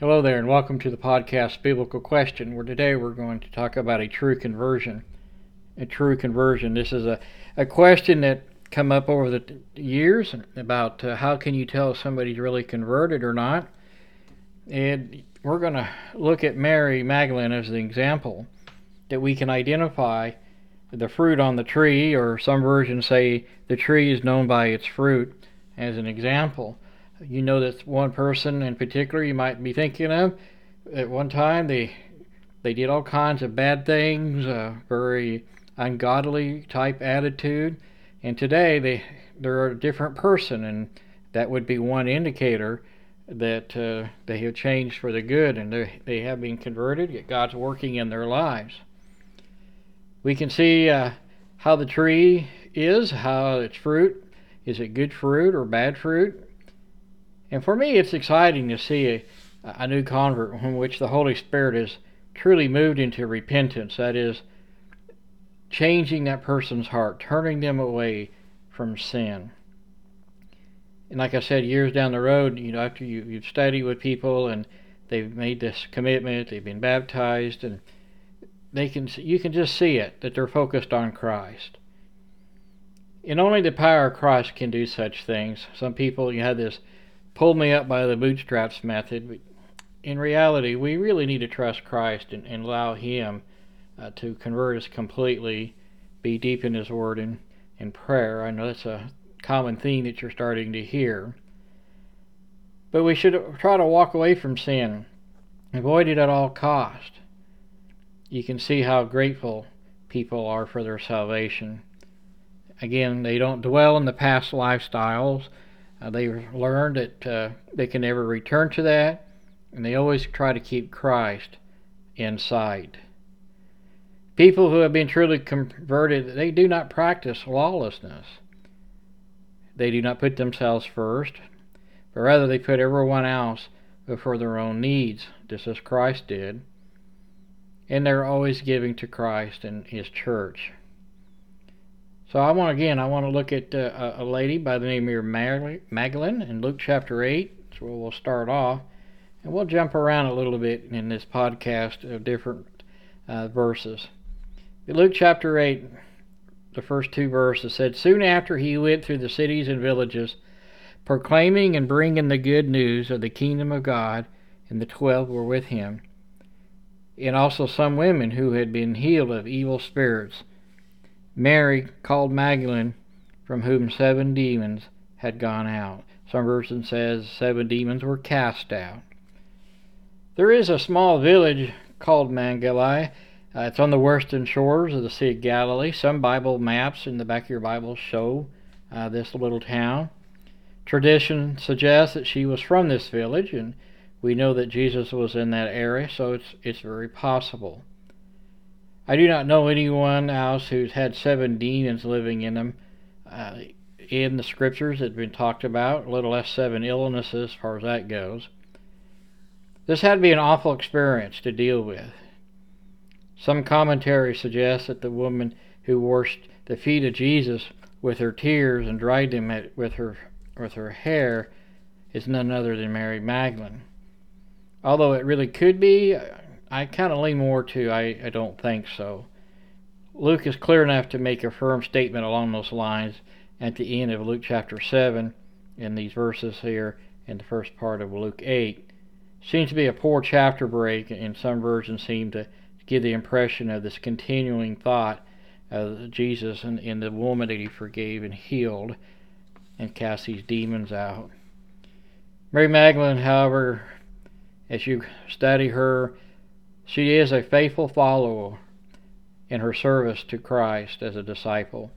Hello there, and welcome to the podcast Biblical Question, where today we're going to talk about a true conversion. A true conversion. This is a, a question that come up over the years about uh, how can you tell if somebody's really converted or not. And we're going to look at Mary Magdalene as an example that we can identify the fruit on the tree, or some versions say the tree is known by its fruit, as an example you know that one person in particular you might be thinking of. At one time, they they did all kinds of bad things, uh, very ungodly type attitude, and today they they're a different person, and that would be one indicator that uh, they have changed for the good and they they have been converted. That God's working in their lives. We can see uh, how the tree is, how its fruit is it good fruit or bad fruit? And for me, it's exciting to see a, a new convert in which the Holy Spirit is truly moved into repentance. That is, changing that person's heart, turning them away from sin. And like I said, years down the road, you know, after you, you've studied with people and they've made this commitment, they've been baptized, and they can you can just see it that they're focused on Christ. And only the power of Christ can do such things. Some people you have this pulled me up by the bootstraps method. In reality, we really need to trust Christ and, and allow Him uh, to convert us completely, be deep in His Word and in prayer. I know that's a common theme that you're starting to hear. But we should try to walk away from sin, avoid it at all cost. You can see how grateful people are for their salvation. Again, they don't dwell in the past lifestyles uh, they've learned that uh, they can never return to that, and they always try to keep Christ in sight. People who have been truly converted, they do not practice lawlessness. They do not put themselves first, but rather they put everyone else before their own needs, just as Christ did. And they're always giving to Christ and His church. So I want again, I want to look at uh, a lady by the name of Mary Magdalene in Luke chapter 8. That's where we'll start off. And we'll jump around a little bit in this podcast of different uh, verses. Luke chapter 8, the first two verses said, Soon after he went through the cities and villages, proclaiming and bringing the good news of the kingdom of God, and the twelve were with him. And also some women who had been healed of evil spirits Mary called Magdalene, from whom seven demons had gone out. Some version says seven demons were cast out. There is a small village called Magdala. Uh, it's on the western shores of the Sea of Galilee. Some Bible maps in the back of your Bible show uh, this little town. Tradition suggests that she was from this village, and we know that Jesus was in that area, so it's it's very possible. I do not know anyone else who's had seven demons living in them. Uh, in the scriptures, it's been talked about, a little less seven illnesses as far as that goes. This had to be an awful experience to deal with. Some commentary suggests that the woman who washed the feet of Jesus with her tears and dried them with her with her hair is none other than Mary Magdalene. Although it really could be, I kind of lean more to I, I don't think so. Luke is clear enough to make a firm statement along those lines at the end of Luke chapter 7 in these verses here in the first part of Luke 8. Seems to be a poor chapter break, and some versions seem to give the impression of this continuing thought of Jesus and, and the woman that he forgave and healed and cast these demons out. Mary Magdalene, however, as you study her, she is a faithful follower in her service to Christ as a disciple.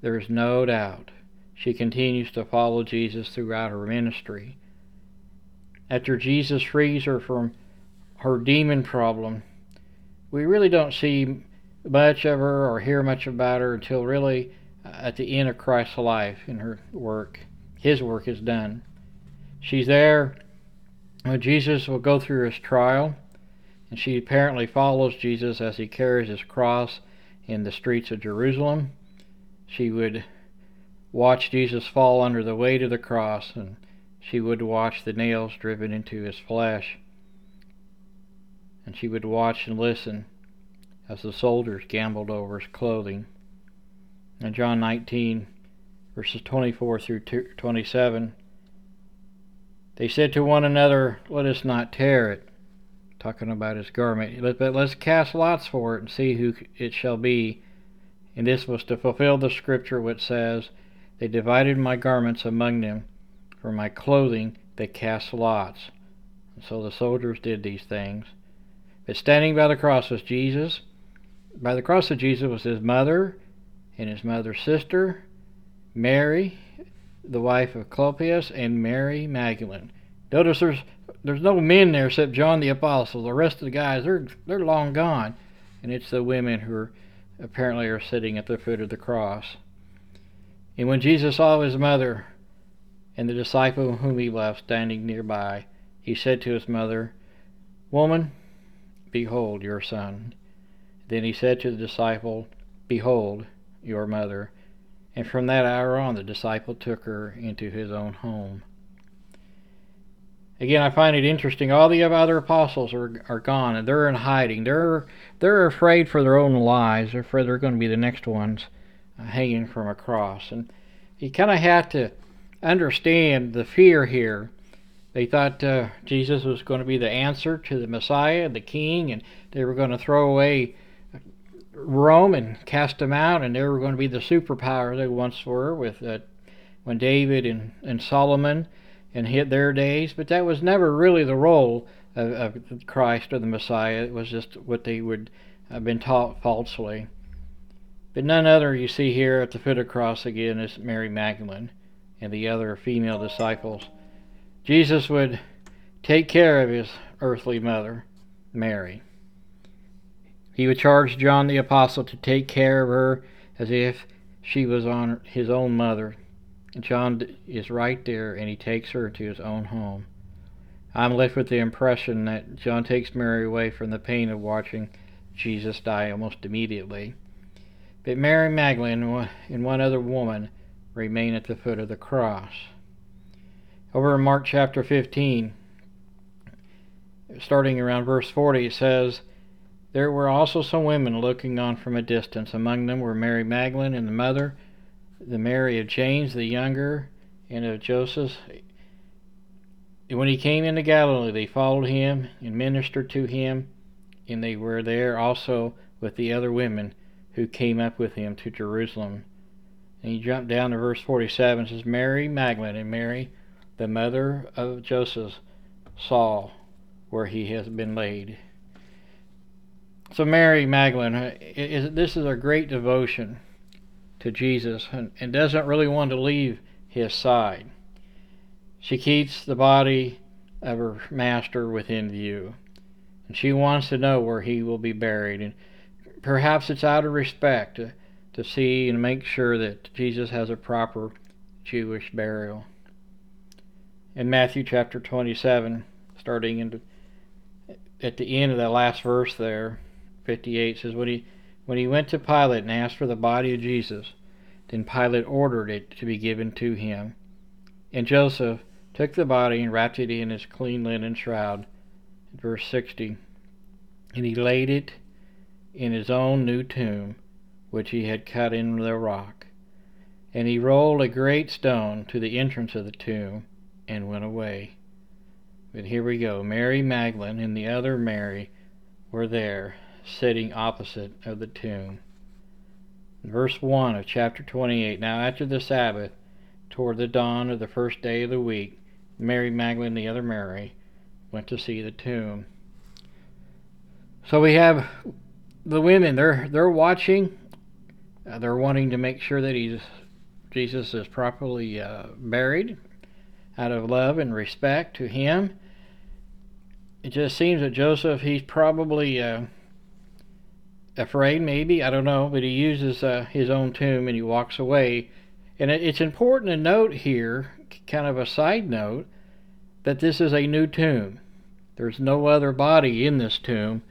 There is no doubt she continues to follow Jesus throughout her ministry. After Jesus frees her from her demon problem, we really don't see much of her or hear much about her until really uh, at the end of Christ's life in her work. His work is done. She's there when Jesus will go through his trial and she apparently follows Jesus as he carries his cross in the streets of Jerusalem. She would watch Jesus fall under the weight of the cross, and she would watch the nails driven into his flesh. and she would watch and listen as the soldiers gambled over his clothing. In John 19, verses 24 through 27, they said to one another, Let us not tear it, talking about his garment, but but let's cast lots for it and see who it shall be. And this was to fulfill the scripture which says, They divided my garments among them, for my clothing they cast lots. And so the soldiers did these things. But standing by the cross was Jesus. By the cross of Jesus was his mother and his mother's sister, Mary, the wife of Clopas, and Mary Magdalene. Notice there's there's no men there except John the Apostle. The rest of the guys they're they're long gone, and it's the women who are, apparently are sitting at the foot of the cross. And when Jesus saw his mother and the disciple whom he loved standing nearby, he said to his mother, Woman, behold your son. Then he said to the disciple, Behold your mother. And from that hour on, the disciple took her into his own home. Again, I find it interesting. All the other apostles are, are gone, and they're in hiding. They're they're afraid for their own lives. They're afraid they're going to be the next ones uh, hanging from a cross. And you kind of have to understand the fear here. They thought uh, Jesus was going to be the answer to the Messiah, the King, and they were going to throw away Rome and cast them out, and they were going to be the superpower they once were with uh, when David and, and Solomon and hit their days. But that was never really the role of, of Christ or the Messiah. It was just what they would have been taught falsely. But none other you see here at the foot of the cross again is Mary Magdalene and the other female disciples. Jesus would take care of his earthly mother, Mary. He would charge John the Apostle to take care of her as if she was on his own mother. John is right there and he takes her to his own home. I'm left with the impression that John takes Mary away from the pain of watching Jesus die almost immediately. But Mary Magdalene and one other woman remain at the foot of the cross. Over in Mark chapter 15, starting around verse 40, it says, there were also some women looking on from a distance. Among them were Mary Magdalene and the mother, the Mary of James the younger, and of Joseph. And when he came into Galilee, they followed him and ministered to him, and they were there also with the other women who came up with him to Jerusalem. And he jumped down to verse 47 says, Mary Magdalene and Mary, the mother of Joseph, saw where he has been laid. So Mary Magdalene, is, this is a great devotion to Jesus and, and doesn't really want to leave his side. She keeps the body of her master within view. And she wants to know where he will be buried. And perhaps it's out of respect to, to see and make sure that Jesus has a proper Jewish burial. In Matthew chapter 27, starting in, at the end of that last verse there, 58 says, when he, when he went to Pilate and asked for the body of Jesus, then Pilate ordered it to be given to him. And Joseph took the body and wrapped it in his clean linen shroud. Verse 60. And he laid it in his own new tomb, which he had cut in the rock. And he rolled a great stone to the entrance of the tomb and went away. But here we go. Mary Magdalene and the other Mary were there, sitting opposite of the tomb. Verse 1 of chapter 28 Now after the Sabbath, toward the dawn of the first day of the week, Mary Magdalene the other Mary went to see the tomb. So we have the women, they're, they're watching, uh, they're wanting to make sure that he's, Jesus is properly uh, buried out of love and respect to him. It just seems that Joseph, he's probably. Uh, afraid, maybe I don't know, but he uses uh, his own tomb and he walks away. And it, it's important to note here, kind of a side note, that this is a new tomb. There's no other body in this tomb.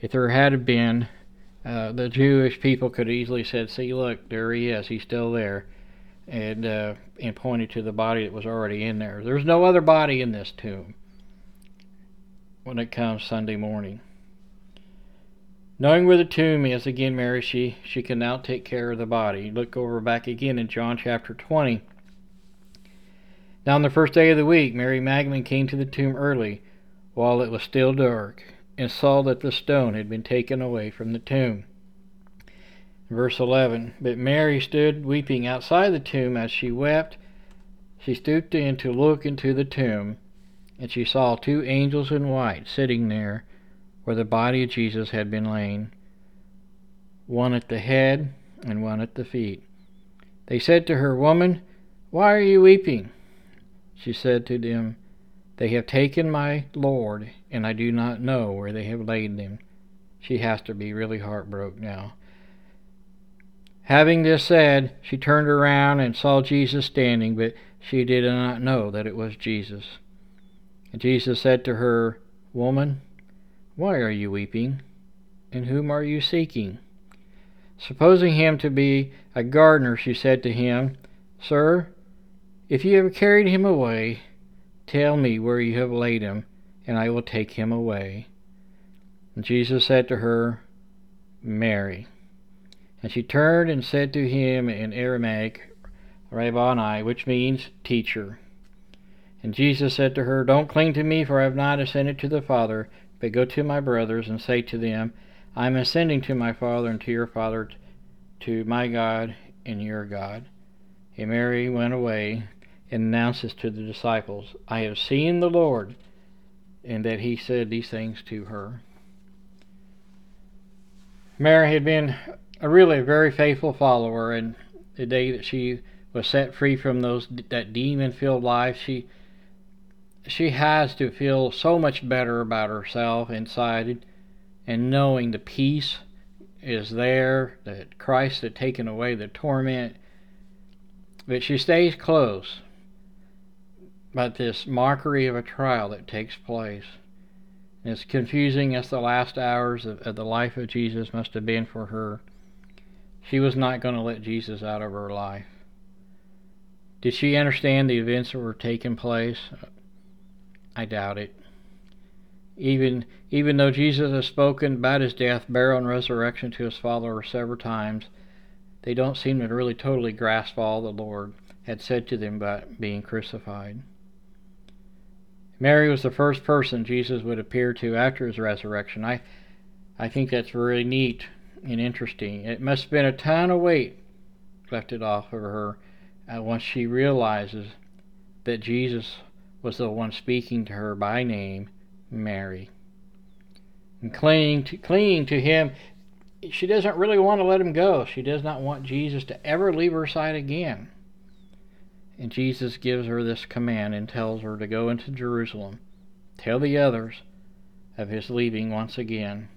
If there had been, uh, the Jewish people could easily said, "See, look, there he is. He's still there," and uh, and pointed to the body that was already in there. There's no other body in this tomb when it comes Sunday morning. Knowing where the tomb is, again, Mary, she, she can now take care of the body. Look over back again in John chapter 20. Now, on the first day of the week, Mary Magdalene came to the tomb early, while it was still dark, and saw that the stone had been taken away from the tomb. Verse 11 But Mary stood weeping outside the tomb. As she wept, she stooped in to look into the tomb, and she saw two angels in white sitting there where the body of Jesus had been lain, one at the head and one at the feet. They said to her, Woman, why are you weeping? She said to them, They have taken my Lord, and I do not know where they have laid him. She has to be really heartbroken now. Having this said, she turned around and saw Jesus standing, but she did not know that it was Jesus. And Jesus said to her, Woman, why are you weeping? And whom are you seeking? Supposing him to be a gardener, she said to him, Sir, if you have carried him away, tell me where you have laid him, and I will take him away. And Jesus said to her, Mary. And she turned and said to him in Aramaic, Rabboni, which means teacher. And Jesus said to her, Don't cling to me, for I have not ascended to the Father but go to my brothers and say to them, I am ascending to my Father and to your Father, to my God and your God. And Mary went away and announces to the disciples, I have seen the Lord, and that he said these things to her. Mary had been a really very faithful follower, and the day that she was set free from those that demon-filled life, she she has to feel so much better about herself inside and knowing the peace is there, that Christ had taken away the torment. But she stays close. But this mockery of a trial that takes place. As confusing as the last hours of, of the life of Jesus must have been for her, she was not going to let Jesus out of her life. Did she understand the events that were taking place? I doubt it. Even even though Jesus has spoken about his death, burial, and resurrection to his followers several times, they don't seem to really totally grasp all the Lord had said to them about being crucified. Mary was the first person Jesus would appear to after his resurrection. I I think that's really neat and interesting. It must have been a ton of weight lifted off of her uh, once she realizes that Jesus was the one speaking to her by name, Mary. And clinging to, clinging to him, she doesn't really want to let him go. She does not want Jesus to ever leave her side again. And Jesus gives her this command and tells her to go into Jerusalem, tell the others of his leaving once again.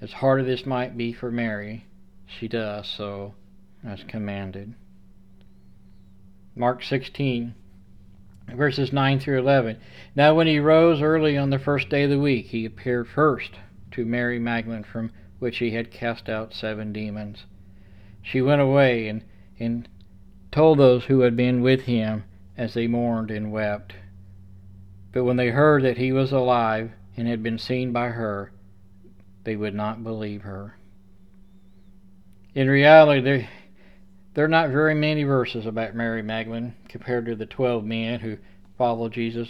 As hard as this might be for Mary, she does so as commanded. Mark 16 verses 9 through 11. Now, when he rose early on the first day of the week, he appeared first to Mary Magdalene, from which he had cast out seven demons. She went away and, and told those who had been with him as they mourned and wept. But when they heard that he was alive and had been seen by her, they would not believe her. In reality, there are not very many verses about Mary Magdalene compared to the 12 men who followed Jesus.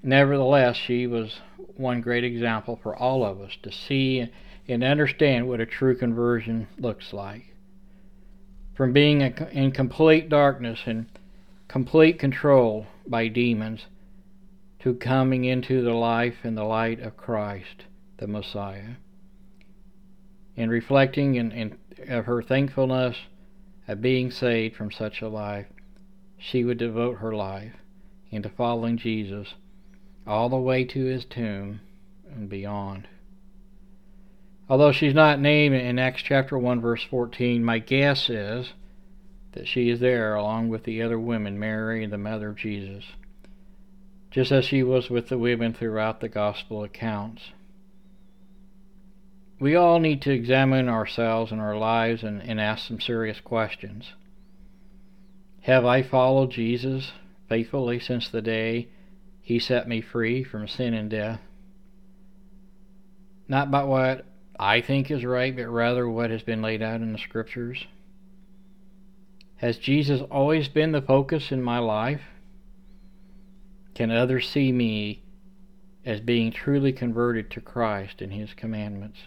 Nevertheless, she was one great example for all of us to see and understand what a true conversion looks like. From being in complete darkness and complete control by demons to coming into the life and the light of Christ, the Messiah. In reflecting and, and of her thankfulness of being saved from such a life, she would devote her life into following Jesus all the way to his tomb and beyond. Although she's not named in Acts chapter 1 verse 14, my guess is that she is there along with the other women, Mary, the mother of Jesus, just as she was with the women throughout the gospel accounts we all need to examine ourselves and our lives and, and ask some serious questions. Have I followed Jesus faithfully since the day he set me free from sin and death? Not by what I think is right, but rather what has been laid out in the scriptures? Has Jesus always been the focus in my life? Can others see me as being truly converted to Christ and His commandments?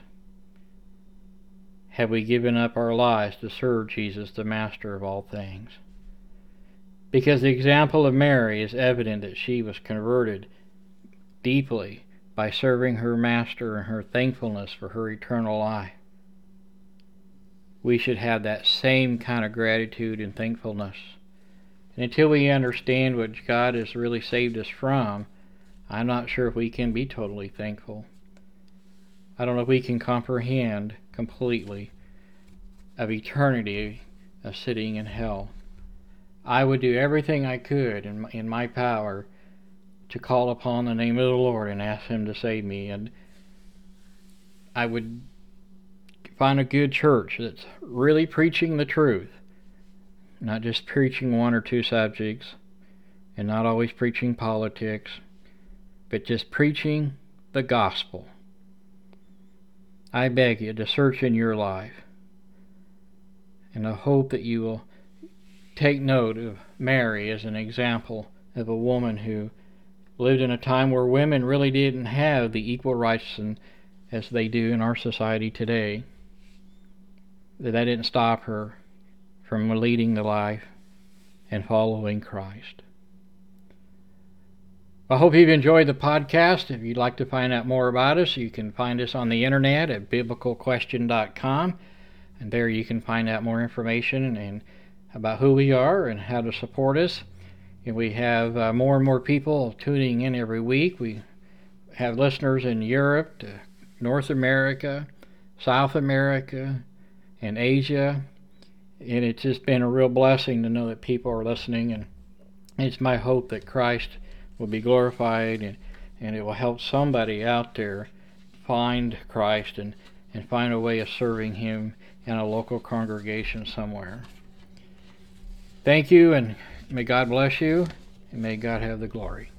Have we given up our lives to serve Jesus, the Master of all things? Because the example of Mary is evident that she was converted deeply by serving her Master and her thankfulness for her eternal life. We should have that same kind of gratitude and thankfulness. And until we understand what God has really saved us from, I'm not sure if we can be totally thankful. I don't know if we can comprehend completely of eternity of sitting in hell. I would do everything I could in my, in my power to call upon the name of the Lord and ask Him to save me. And I would find a good church that's really preaching the truth, not just preaching one or two subjects, and not always preaching politics, but just preaching the gospel. I beg you to search in your life. And I hope that you will take note of Mary as an example of a woman who lived in a time where women really didn't have the equal rights and, as they do in our society today. That that didn't stop her from leading the life and following Christ. I hope you've enjoyed the podcast. If you'd like to find out more about us, you can find us on the internet at biblicalquestion.com. And there you can find out more information and about who we are and how to support us. And we have uh, more and more people tuning in every week. We have listeners in Europe, North America, South America, and Asia. And it's just been a real blessing to know that people are listening. And it's my hope that Christ will be glorified and, and it will help somebody out there find Christ and, and find a way of serving Him in a local congregation somewhere. Thank you, and may God bless you, and may God have the glory.